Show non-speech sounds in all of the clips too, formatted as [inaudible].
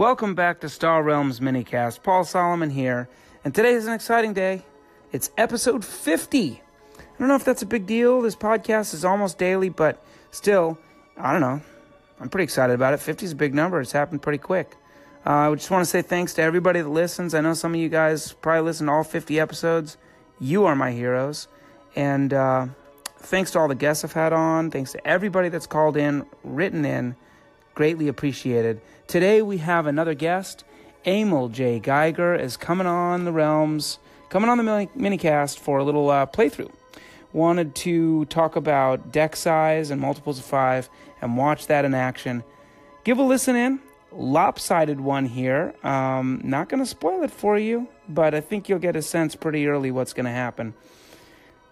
Welcome back to Star Realms Minicast. Paul Solomon here, and today is an exciting day. It's episode 50. I don't know if that's a big deal. This podcast is almost daily, but still, I don't know. I'm pretty excited about it. 50 is a big number. It's happened pretty quick. Uh, I just want to say thanks to everybody that listens. I know some of you guys probably listen to all 50 episodes. You are my heroes. And uh, thanks to all the guests I've had on. Thanks to everybody that's called in, written in. Greatly appreciated. Today we have another guest. Emil J. Geiger is coming on the realms, coming on the minicast for a little uh, playthrough. Wanted to talk about deck size and multiples of five and watch that in action. Give a listen in. Lopsided one here. Um, not going to spoil it for you, but I think you'll get a sense pretty early what's going to happen.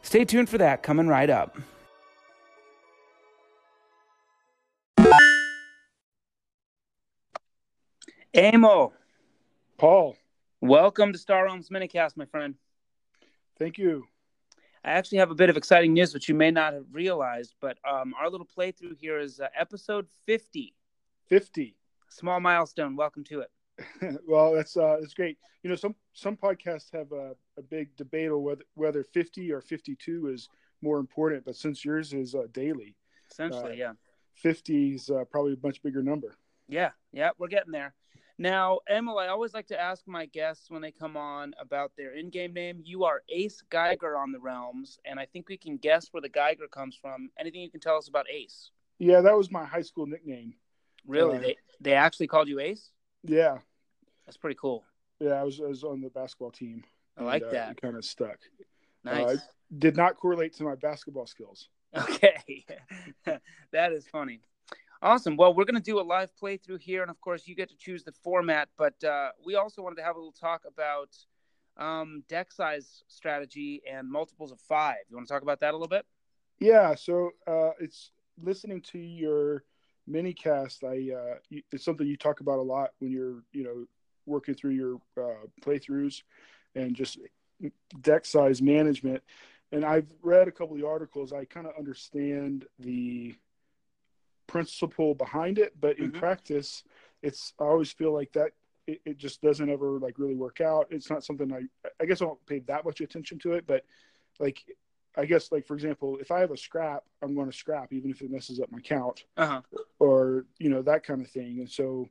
Stay tuned for that, coming right up. Amo, Paul, welcome to Star Realms Minicast, my friend. thank you. I actually have a bit of exciting news, which you may not have realized, but um, our little playthrough here is uh, episode 50. 50. Small milestone. Welcome to it. [laughs] well, that's uh, that's great. You know, some some podcasts have a, a big debate on whether whether 50 or 52 is more important, but since yours is uh, daily, Essentially, Uh, yeah. 50 is uh, probably a much bigger number. Yeah, yeah, we're getting there. Now, Emily, I always like to ask my guests when they come on about their in-game name. You are Ace Geiger on the Realms, and I think we can guess where the Geiger comes from. Anything you can tell us about Ace? Yeah, that was my high school nickname. Really? Uh, they they actually called you Ace? Yeah, That's pretty cool. yeah, I was I was on the basketball team. I like and, uh, that. It kind of stuck. Nice. Did not correlate to my basketball skills. [laughs] Okay. [laughs] that is funny. Awesome. Well, we're going to do a live playthrough here. And of course, you get to choose the format. But uh, we also wanted to have a little talk about um, deck size strategy and multiples of five. You want to talk about that a little bit? Yeah, so uh, it's listening to your mini cast. I uh, it's something you talk about a lot when you're you know working through your uh, playthroughs and just deck size management. And I've read a couple of the articles. I kind of understand the principle behind it, but in Mhm. practice, it's I always feel like that it, it just doesn't ever like really work out. It's not something I I guess I don't pay that much attention to it, but like I guess like for example, if I have a scrap, I'm going to scrap even if it messes up my count Uh huh. or you know that kind of thing. And so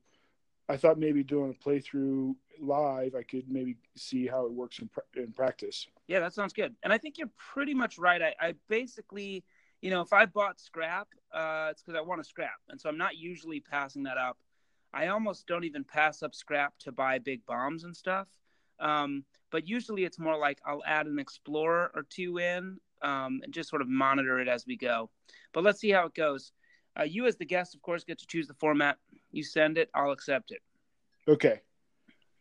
I thought maybe doing a playthrough live, I could maybe see how it works in, pra- in practice. Yeah, that sounds good. And I think you're pretty much right. I, I basically, you know, if I bought scrap, uh, it's because I want to scrap. And so I'm not usually passing that up. I almost don't even pass up scrap to buy big bombs and stuff. Um, but usually it's more like I'll add an explorer or two in um, and just sort of monitor it as we go. But let's see how it goes. Uh, you, as the guest, of course, get to choose the format. You send it, I'll accept it. Okay.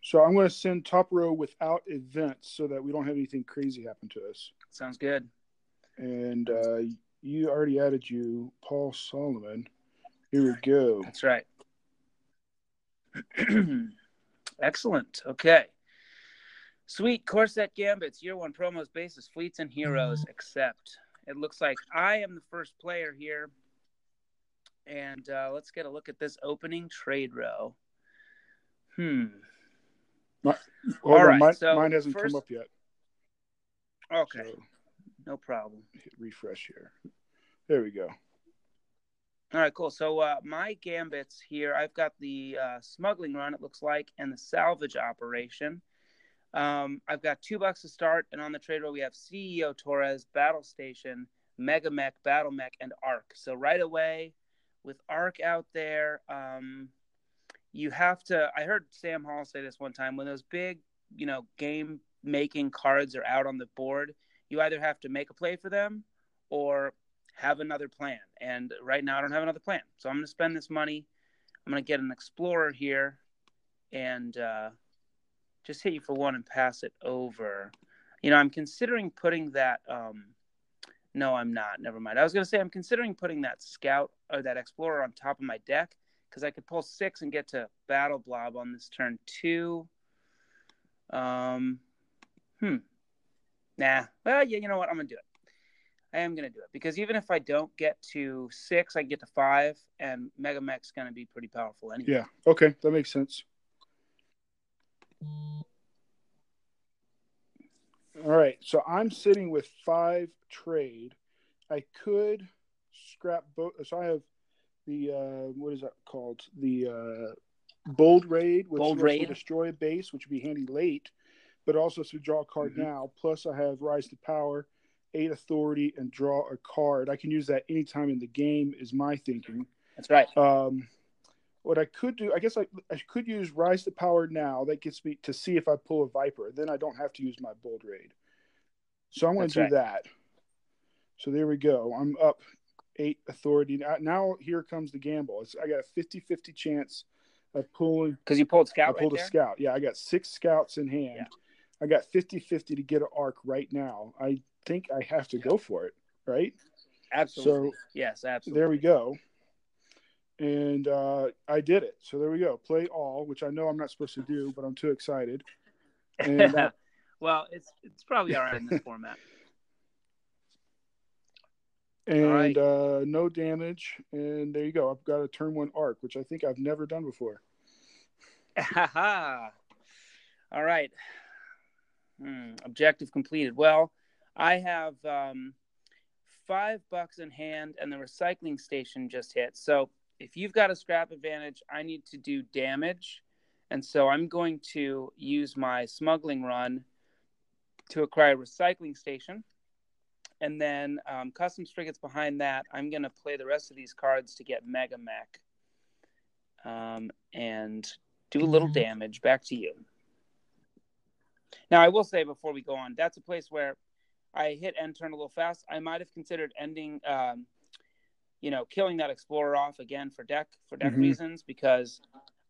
So I'm going to send top row without events so that we don't have anything crazy happen to us. Sounds good. And uh, you already added you, Paul Solomon. Here we go. That's right. [clears throat] Excellent. Okay. Sweet Cosmic Gambits, year one promos basis, fleets and heroes, except it looks like I am the first player here. And uh, let's get a look at this opening trade row. Hmm. Hold All on, right, mine, so mine hasn't first- come up yet. Okay. So No problem. hit refresh here. There we go. All right, cool. So uh, my gambits here, I've got the uh, smuggling run, it looks like, and the salvage operation. Um, I've got two bucks to start, and on the trade row we have CEO Torres, Battle Station, Mega Mech, Battle Mech, and Ark. So right away, with Ark out there, um, you have to. I heard Sam Hall say this one time: when those big, you know, game making cards are out on the board, you either have to make a play for them or have another plan. And right now, I don't have another plan. So I'm going to spend this money. I'm going to get an Explorer here and uh, just hit you for one and pass it over. You know, I'm considering putting that. Um, no, I'm not. Never mind. I was going to say I'm considering putting that Scout or that Explorer on top of my deck because I could pull six and get to Battle Blob on this turn two. Um, hmm nah, well, yeah, you know what? I'm going to do it. I am going to do it because even if I don't get to six, I get to five, and Mega Mech's going to be pretty powerful anyway. Yeah. Okay. That makes sense. All right. So I'm sitting with five trade. I could scrap both. So I have the, uh, what is that called? The uh, Bold Raid, which will destroy a base, which would be handy late but also to draw a card Mhm. now. Plus, I have rise to power, eight authority, and draw a card. I can use that anytime in the game. Is my thinking. That's right. Um, what I could do, I guess I, I could use Rise to Power now. That gets me to see if I pull a Viper. Then I don't have to use my Bold Raid. So I'm going to do right. that. So there we go. I'm up eight authority. Now, now here comes the gamble. It's, I got a 50 50 chance of pulling. Because you pulled scout. I pulled right a there. scout. Yeah, I got six scouts in hand. Yeah. I got 50 50 to get an Ark right now. I think I have to go for it, right? Absolutely. So yes, absolutely. there we go. And uh, I did it. So there we go. Play all, which I know I'm not supposed to do, but I'm too excited. And uh, [laughs] well, it's it's probably all right in this format. [laughs] and right. uh, no damage. And there you go. I've got a turn one Ark, which I think I've never done before. [laughs] All right. Hmm, objective completed. Well, I have um, five bucks in hand, and the recycling station just hit. So if you've got a scrap advantage, I need to do damage. And so I'm going to use my smuggling run to acquire a recycling station. And then um, customs frigates behind that. I'm going to play the rest of these cards to get Mega Mech um, and do a little damage. Back to you. Now, I will say before we go on, that's a place where I hit end turn a little fast. I might have considered ending, um, you know, killing that explorer off again for deck for deck Mhm. reasons because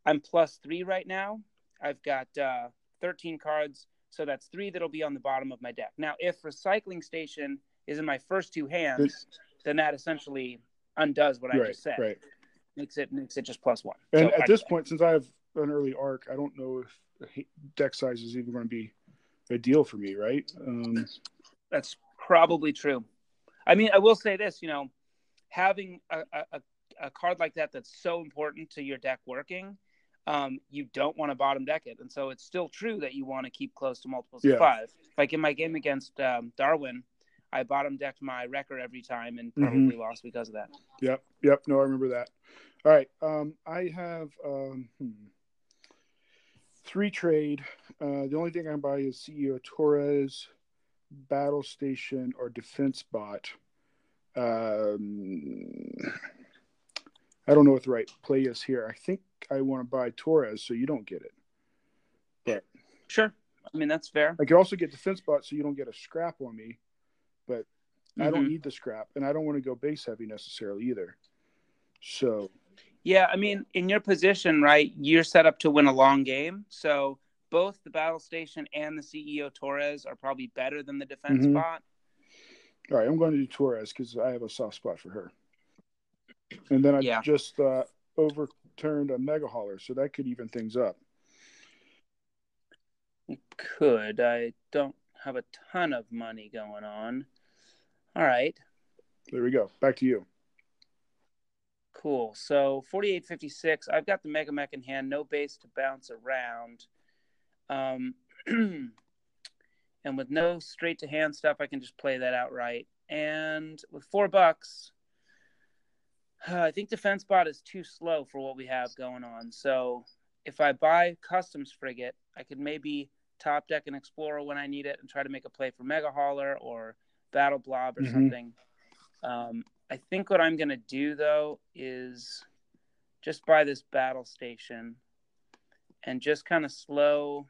I'm plus three right now. I've got uh, 13 cards, so that's three that'll be on the bottom of my deck. Now, if recycling station is in my first two hands, then that essentially undoes what I right, just said. right. Makes it makes it just plus one. And So at this point, since I have an early Ark, I don't know if deck size is even going to be a deal for me, right? Um, That's probably true. I mean, I will say this, you know, having a, a, a card like that that's so important to your deck working, um, you don't want to bottom deck it. And so it's still true that you want to keep close to multiples Yeah. of five. Like in my game against um, Darwin, I bottom decked my wrecker every time and probably lost because of that. Yep, yep. No, I remember that. All right. Um, I have um, hmm, three trade. Uh, the only thing I can buy is CEO Torres, Battle Station, or Defense Bot. Um, I don't know what the right play is here. I think I want to buy Torres, so you don't get it. But Sure. I mean, that's fair. I could also get Defense Bot, so you don't get a scrap on me. But I don't Mhm. need the scrap, and I don't want to go base heavy necessarily either. So Yeah, I mean, in your position, right, you're set up to win a long game. So both the battle station and the CEO Torres are probably better than the defense Mhm. spot. All right, I'm going to do Torres because I have a soft spot for her. And then I Yeah. just uh, overturned a mega hauler, so that could even things up. It could. I don't have a ton of money going on. All right. There we go. Back to you. Cool. So 4856. I've got the Mega Mech in hand, no base to bounce around. Um, [clears throat] and with no straight to hand stuff, I can just play that outright. And with four bucks, [sighs] I think Defense Bot is too slow for what we have going on. So if I buy Customs Frigate, I could maybe top deck an Explorer when I need it and try to make a play for Mega Hauler or Battle Blob or Mhm. something. Um, I think what I'm going to do though is just buy this battle station and just kind of slow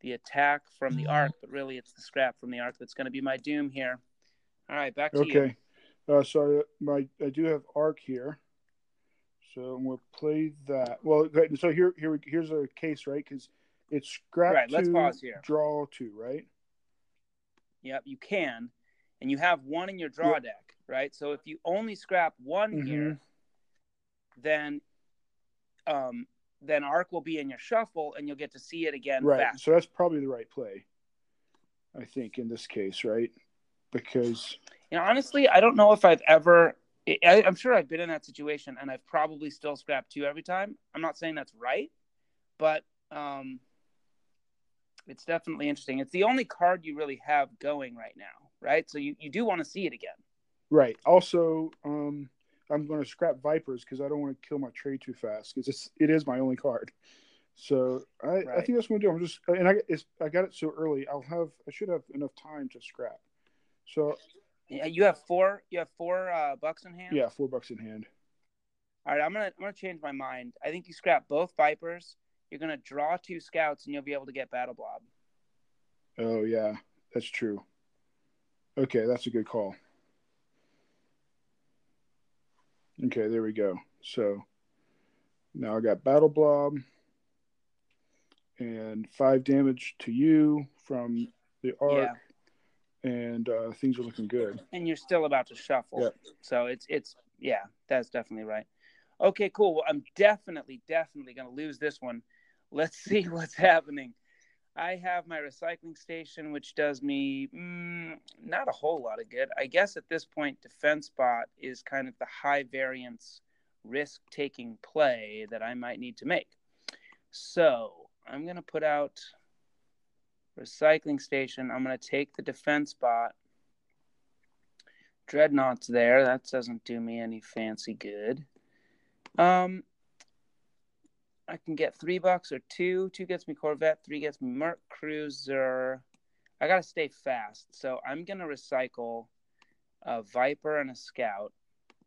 the attack from the Ark, but really it's the scrap from the Ark that's going to be my doom here. All right, back to you. Okay. Uh, so my I do have Ark here, so we'll play that. Well, so here here here's a case, right? Because it's scrap Right, let's pause here. draw two, right? Yep, you can. And you have one in your draw Yep. deck, right? So if you only scrap one Mhm. here, then um then Ark will be in your shuffle and you'll get to see it again Right. So that's probably the right play, I think, in this case, right? Because You know, honestly, I don't know if I've ever. I, I'm sure I've been in that situation, and I've probably still scrapped two every time. I'm not saying that's right, but um, it's definitely interesting. It's the only card you really have going right now, right? So you, you do want to see it again. Right. Also, um, I'm going to scrap Vipers because I don't want to kill my trade too fast because it's it is my only card. So I, right. I think that's what I'm going to do. I'm just and I it's, I got it so early. I'll have I should have enough time to scrap. So yeah, you have four. You have four uh, bucks in hand. Yeah, four bucks in hand. All right, I'm gonna I'm gonna change my mind. I think you scrap both Vipers. You're gonna draw two scouts, and you'll be able to get Battle Blob. Oh yeah, that's true. Okay, that's a good call. Okay, there we go. So now I got Battle Blob and five damage to you from the Ark. Yeah. And uh, things are looking good. And you're still about to shuffle. Yep. So it's it's yeah, that's definitely right. Okay, cool. Well, I'm definitely, definitely gonna lose this one. Let's [laughs] see what's happening. I have my recycling station, which does me mm, not a whole lot of good. I guess at this point, defense bot is kind of the high variance risk taking play that I might need to make. So I'm going to put out recycling station. I'm going to take the defense bot. Dreadnaught's there. That doesn't do me any fancy good. Um, I can get three bucks or two. Two gets me Corvette. Three gets me Merc Cruiser. I gotta stay fast, so I'm gonna recycle a Viper and a Scout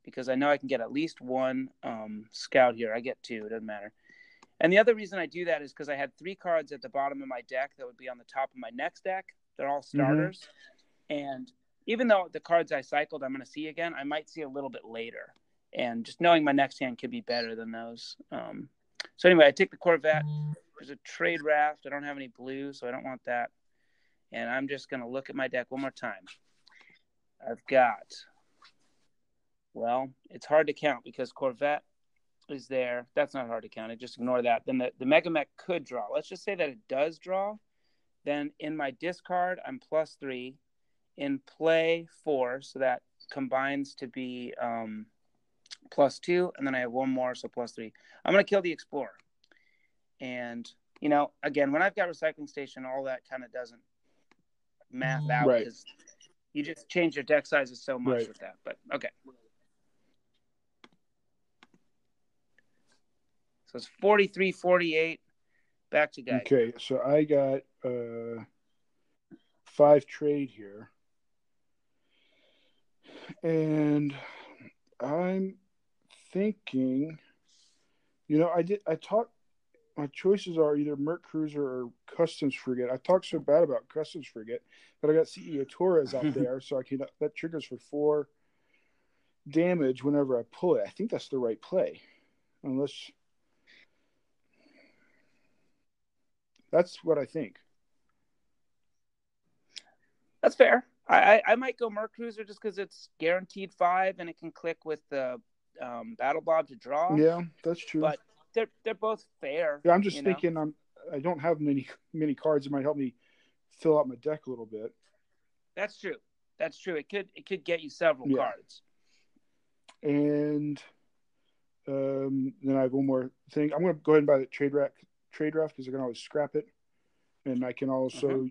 because I know I can get at least one um, Scout here. I get two. It doesn't matter. And the other reason I do that is because I had three cards at the bottom of my deck that would be on the top of my next deck. They're all mm-hmm. starters, mm-hmm. and even though the cards I cycled, I'm going to see again. I might see a little bit later, and just knowing my next hand could be better than those. Um, so anyway, I take the Corvette. There's a trade raft. I don't have any blue, so I don't want that. And I'm just going to look at my deck one more time. I've got, well, it's hard to count because Corvette is there. That's not hard to count. I just ignore that. Then the, the Mega Mech could draw. Let's just say that it does draw. Then in my discard, I'm plus three. In play, four. So that combines to be um, plus two, and then I have one more, so plus three. I'm gonna kill the Explorer, and you know, again, when I've got recycling station, all that kind of doesn't math out because right. you just change your deck sizes so much right. with that. But okay. So it's 43 48. Back to guy. Okay, so I got uh five trade here. And I'm thinking, you know, I did. I talked. My choices are either Merc Cruiser or Customs Frigate. I talked so bad about Customs Frigate, but I got CEO Torres out [laughs] there, so I can that triggers for four damage whenever I pull it. I think that's the right play, unless that's what I think. That's fair. I, I, might go Merc Cruiser just because it's guaranteed five and it can click with the um, Battle Blob to draw. Yeah, that's true. But they're they're both fair. Yeah, I'm just thinking know? I'm I don't have many many cards that might help me fill out my deck a little bit. That's true. That's true. It could it could get you several yeah. cards. And um, then I have one more thing. I'm going to go ahead and buy the trade rack trade draft because I can always scrap it, and I can also mm-hmm.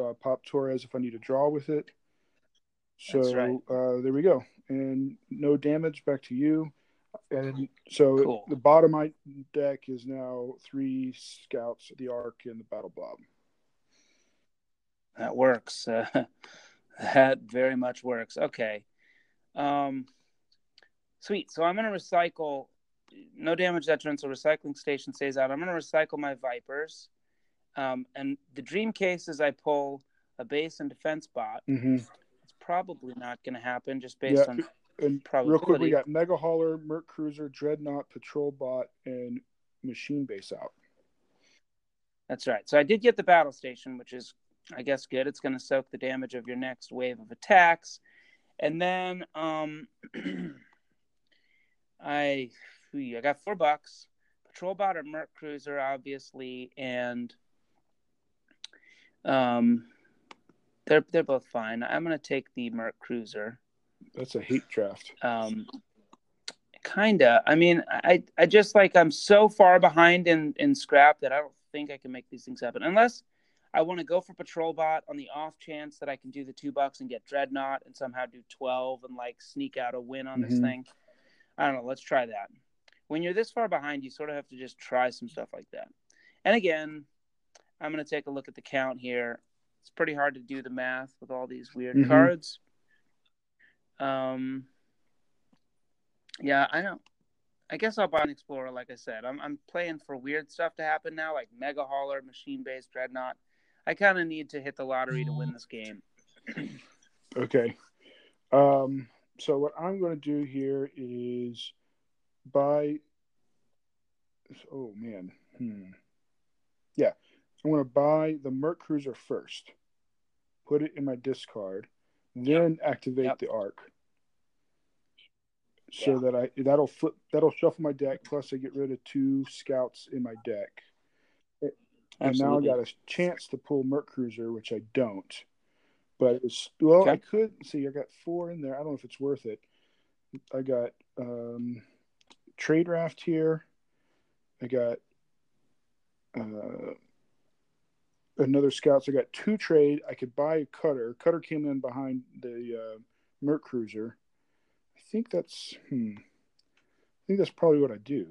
Uh, pop Torres if I need to draw with it. So right. uh, there we go and no damage back to you. And so cool. the bottom of my deck is now three scouts, the Ark, and the battle blob. That works. Uh, [laughs] that very much works. Okay. Um, sweet. So I'm going to recycle. No damage that turn, so recycling station stays out. I'm going to recycle my Vipers. Um, and the dream case is I pull a base and defense bot. Mm-hmm probably not going to happen just based yeah, on and probability. Real quick, we got Mega Hauler, Merc Cruiser, Dreadnaught, Patrol Bot, and Machine Base out. That's right. So I did get the Battle Station, which is, I guess, good. It's going to soak the damage of your next wave of attacks. And then um, [clears throat] I I got four bucks. Patrol Bot or Merc Cruiser, obviously, and um, they're they're both fine. I'm gonna take the Merc Cruiser. That's a hate draft. Um, kinda. I mean, I I just like I'm so far behind in in scrap that I don't think I can make these things happen unless I want to go for Patrol Bot on the off chance that I can do the two bucks and get Dreadnaught and somehow do 12 and like sneak out a win on this Mhm. thing. I don't know. Let's try that. When you're this far behind, you sort of have to just try some stuff like that. And again, I'm going to take a look at the count here. It's pretty hard to do the math with all these weird Mhm. cards. Um, yeah, I don't. I guess I'll buy an Explorer. Like I said, I'm I'm playing for weird stuff to happen now, like Mega Hauler, Machine Base, Dreadnaught. I kind of need to hit the lottery to win this game. [clears throat] Okay. Um, so what I'm going to do here is buy. Oh man. Hmm. Yeah, I'm going to buy the Merc Cruiser first. Put it in my discard, then activate Yep. the Ark. So Yeah. that I that'll flip that'll shuffle my deck. Plus, I get rid of two scouts in my deck. And now I got a chance to pull Merc Cruiser, which I don't. But it was well, I could see. I got four in there. I don't know if it's worth it. I got um, trade raft here. I got uh, another scout. So I got two trade. I could buy a cutter. Cutter came in behind the uh, Merc Cruiser. I think that's. Hmm. I think that's probably what I do.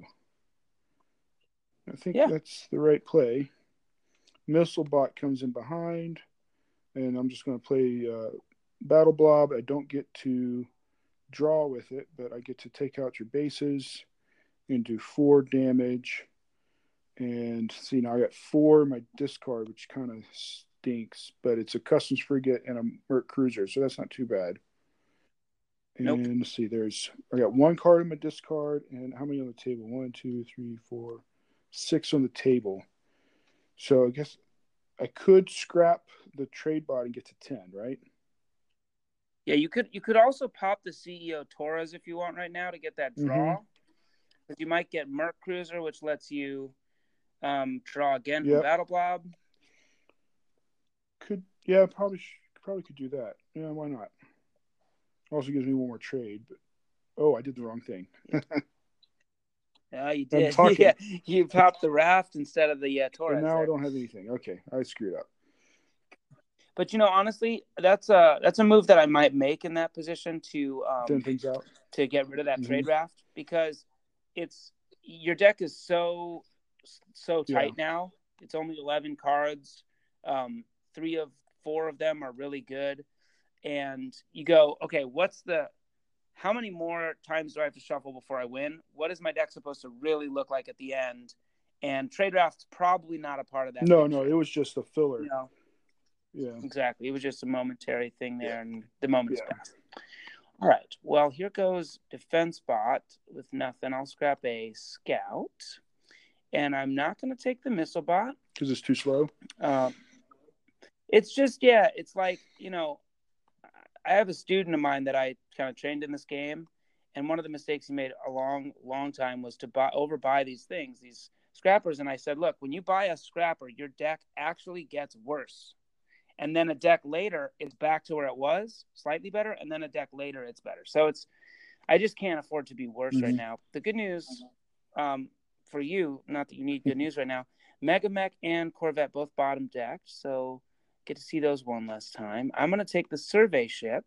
I think Yeah. that's the right play. Missile bot comes in behind, and I'm just going to play uh, battle blob. I don't get to draw with it, but I get to take out your bases and do four damage. And see now I got four in my discard, which kind of stinks, but it's a customs frigate and a Merc cruiser, so that's not too bad. And Nope. let's see, there's I got one card in my discard, and how many on the table? One, two, three, four, six on the table. So I guess I could scrap the trade bot and get to ten, right? Yeah, you could you could also pop the CEO Torres if you want right now to get that Mm-hmm. draw. But you might get Merc Cruiser, which lets you um, draw again Yep. Battle Blob. Could yeah, probably sh- probably could do that. Yeah, why not? Also gives me one more trade, but oh, I did the wrong thing. [laughs] Yeah, you did. [laughs] Yeah, you popped the Raft instead of the uh, Torres. and now there. I don't have anything. Okay, I screwed up. But you know, honestly, that's a that's a move that I might make in that position to um, out. to get rid of that Mhm. trade raft because it's your deck is so so Yeah. tight now. It's only eleven cards. Um, three of four of them are really good, and you go, okay, what's the how many more times do I have to shuffle before I win? What is my deck supposed to really look like at the end? And trade raft's probably not a part of that. No, picture. no, it was just a filler. You know, Yeah. exactly. It was just a momentary thing there, and the moment's Yeah. passed. All right. Well, here goes defense bot with nothing. I'll scrap a scout, and I'm not going to take the missile bot. Because it's too slow. Um, it's just yeah. It's like you know, I have a student of mine that I kind of trained in this game, and one of the mistakes he made a long, long time was to buy overbuy these things, these scrappers. And I said, look, when you buy a scrapper, your deck actually gets worse, and then a deck later it's back to where it was, slightly better, and then a deck later it's better. So it's, I just can't afford to be worse right Mhm. now. The good news, um, for you, not that you need good [laughs] news right now, Mega Mech and Corvette both bottom decked, so get to see those one last time. I'm going to take the survey ship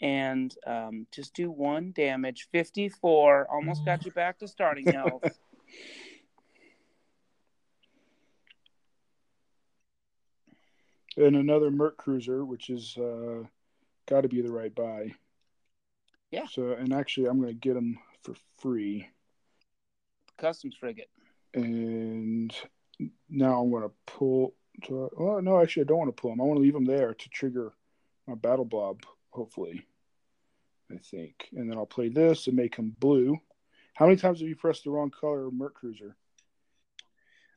and um, just do one damage. 54. Almost got you back to [laughs] starting health. And another Merc Cruiser, which is uh, got to be the right buy. Yeah. So, and actually, I'm going to get them for free. Customs frigate. And now I'm going to pull. To, well, no, actually, I don't want to pull them. I want to leave them there to trigger my Battle Blob, hopefully. I think. And then I'll play this and make them blue. How many times have you pressed the wrong color Merc Cruiser?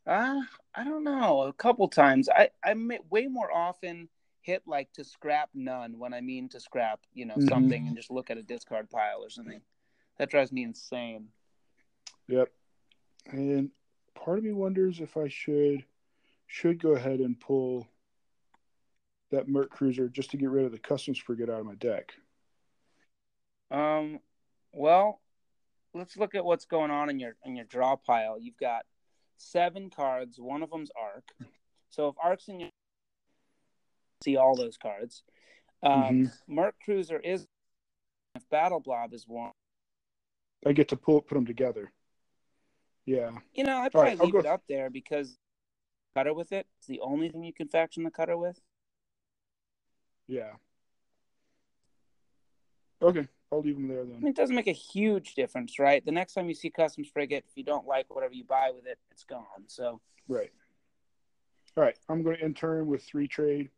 Uh, I don't know. A couple times. I, I way more often hit like to scrap none when I mean to scrap, you know, Mhm. something and just look at a discard pile or something. That drives me insane. Yep. And part of me wonders if I should should go ahead and pull that Merc Cruiser just to get rid of the customs frigate out of my deck. Um, well, let's look at what's going on in your in your draw pile. You've got seven cards. One of them's Ark. So if Ark's in your see all those cards. Um, Mhm. Merc Cruiser is if Battle Blob is one. I get to pull put them together. Yeah. You know, I probably right, leave go- it up there because cutter with it. It's the only thing you can faction the cutter with. Yeah. Okay, I'll leave them there then. I mean, it doesn't make a huge difference, right? The next time you see Customs Frigate, if you don't like whatever you buy with it, it's gone. So, Right. All right, I'm going to intern with three trade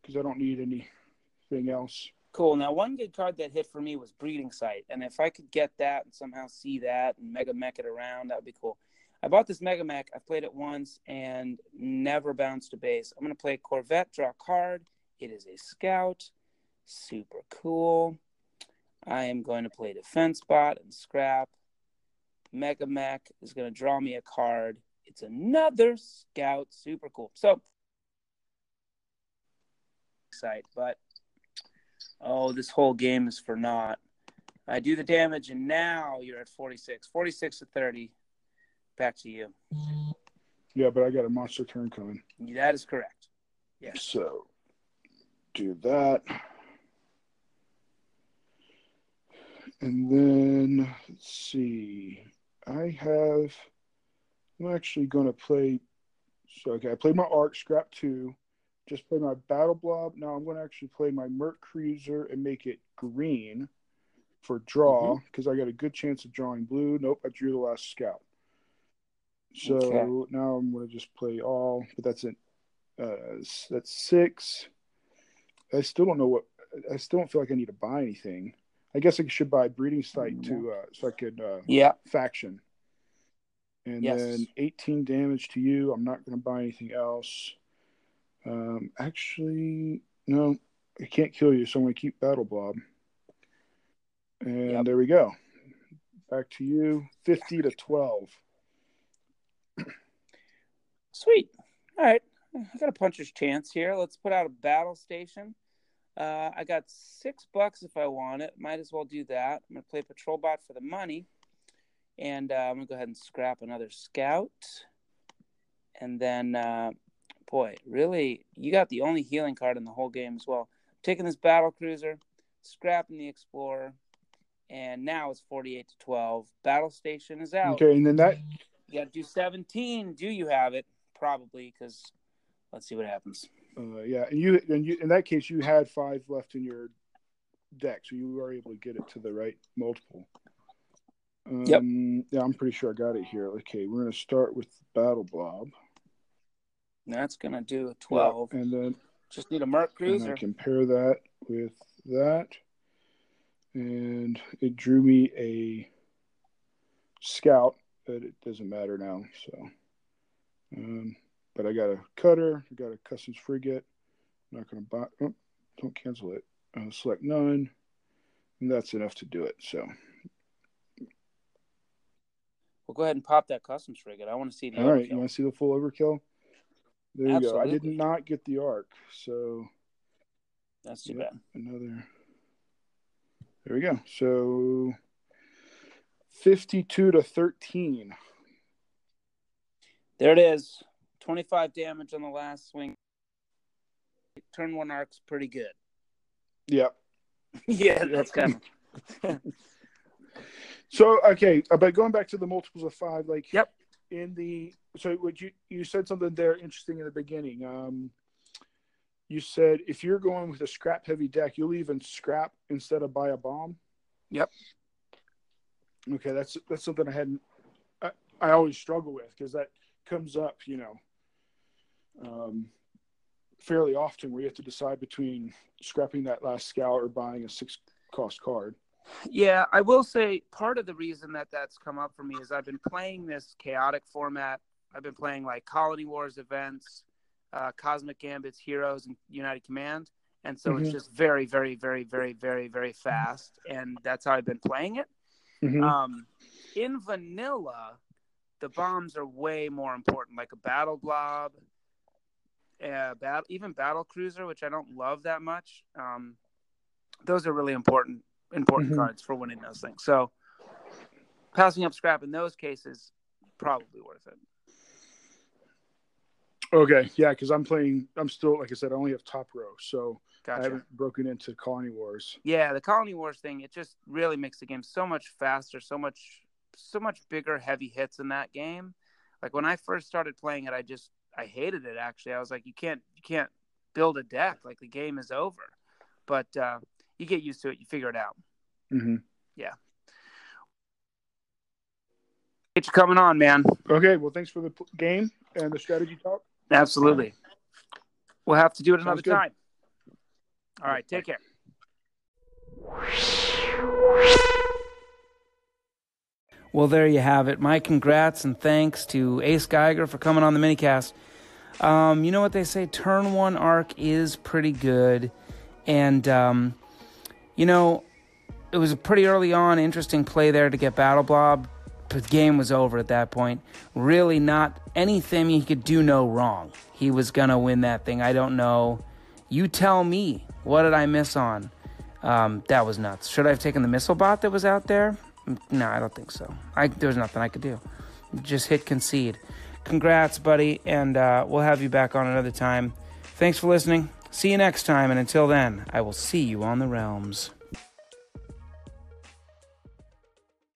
because I don't need anything else. Cool. Now, one good card that hit for me was Breeding Site. And if I could get that and somehow see that and Mega Mech it around, that would be cool. I bought this Mega Mech. I've played it once and never bounced a base. I'm going to play Corvette, draw a card. It is a scout. Super cool. I am going to play Defense Bot and Scrap. Mega Mech is going to draw me a card. It's another scout. Super cool. So, site, but oh, this whole game is for naught. I do the damage, and now you're at 46. 46 to 30. Back to you. Yeah, but I got a monster turn coming. That is correct. Yes. So do that. And then let's see. I have I'm actually gonna play so okay, I played my Ark scrap two, just play my battle blob. Now I'm gonna actually play my Merc Cruiser and make it green for draw because I got a good chance of drawing blue. Nope, I drew the last scout. So Okay. now I'm gonna just play all, but that's it. Uh, that's six. I still don't know what. I still don't feel like I need to buy anything. I guess I should buy breeding site to uh, so I could uh, Yeah. faction. And Yes. then 18 damage to you. I'm not going to buy anything else. Um, actually, no, I can't kill you, so I'm going to keep Battle Blob. And Yep. there we go. Back to you. 50 to 12. Sweet. All right. I got a puncher's chance here. Let's put out a battle station. Uh, I got six bucks if I want it. Might as well do that. I'm going to play Patrol Bot for the money. And uh, I'm going to go ahead and scrap another scout. And then, uh, boy, really, you got the only healing card in the whole game as well. taking this battle cruiser, scrapping the explorer, and now it's 48 to 12. Battle station is out. Okay, and then that You got to do 17. Do you have it? Probably, because let's see what happens. Uh, yeah, and you and you in that case you had five left in your deck, so you were able to get it to the right multiple. Um, Yep. Yeah, I'm pretty sure I got it here. Okay, we're gonna start with Battle Blob. That's going to do a 12. Yeah, and then Just need a Merc I Cruiser. can that with that, and it drew me a Scout, but it doesn't matter now. So, um, but I got a Cutter, I got a Customs Frigate. I'm not gonna buy. Oh, don't cancel it. Uh, select none, and that's enough to do it. So, We'll go ahead and pop that Customs Frigate. I want to see the all right, overkill. you want to see the full overkill? There you go. I did not get the Ark, so That's too Yep. bad. another. There we go. So, fifty-two to thirteen. There it is. 25 damage on the last swing. Turn one Ark's pretty good. Yep. [laughs] yeah, that's kind of. [laughs] So okay, uh, but going back to the multiples of five, like Yep. In the so what you you said something there interesting in the beginning. Um, you said if you're going with a scrap heavy deck, you'll even scrap instead of buy a bomb. Yep. Okay, that's that's something I hadn't. I, I always struggle with because that comes up, you know, um, fairly often where you have to decide between scrapping that last scout or buying a six cost card. Yeah, I will say part of the reason that that's come up for me is I've been playing this chaotic format. I've been playing like Colony Wars events, uh, Cosmic Gambits, Heroes, and United Command. And so it's Mhm. just very, very, very, very, very, very fast. And that's how I've been playing it. Mhm. Um, in vanilla, the bombs are way more important, like a battle blob, uh, bat- even battle cruiser, which I don't love that much. Um, those are really important important Mhm. cards for winning those things. So passing up scrap in those cases probably worth it. Okay, yeah, because I'm playing. I'm still like I said. I only have top row, so Gotcha. I haven't broken into Colony Wars. Yeah, the Colony Wars thing, it just really makes the game so much faster, so much so much bigger heavy hits in that game. Like when I first started playing it, I just I hated it actually. I was like you can't you can't build a deck, like the game is over. But uh you get used to it, you figure it out. hmm Yeah. Get you coming on, man. Okay, well, thanks for the game and the strategy talk. Absolutely. We'll have to do it Sounds another good. time. All right, take care. Well, there you have it. My congrats and thanks to Ace Geiger for coming on the minicast. Um, you know what they say? Turn one Ark is pretty good. And, um, you know, it was a pretty early on interesting play there to get Battle Blob. But the game was over at that point. Really, not anything he could do no wrong. He was going to win that thing. I don't know. You tell me. What did I miss on? Um, that was nuts. Should I have taken the missile bot that was out there? No, I don't think so. I, there was nothing I could do. Just hit concede. Congrats, buddy, and uh, we'll have you back on another time. Thanks for listening. See you next time, and until then, I will see you on the realms.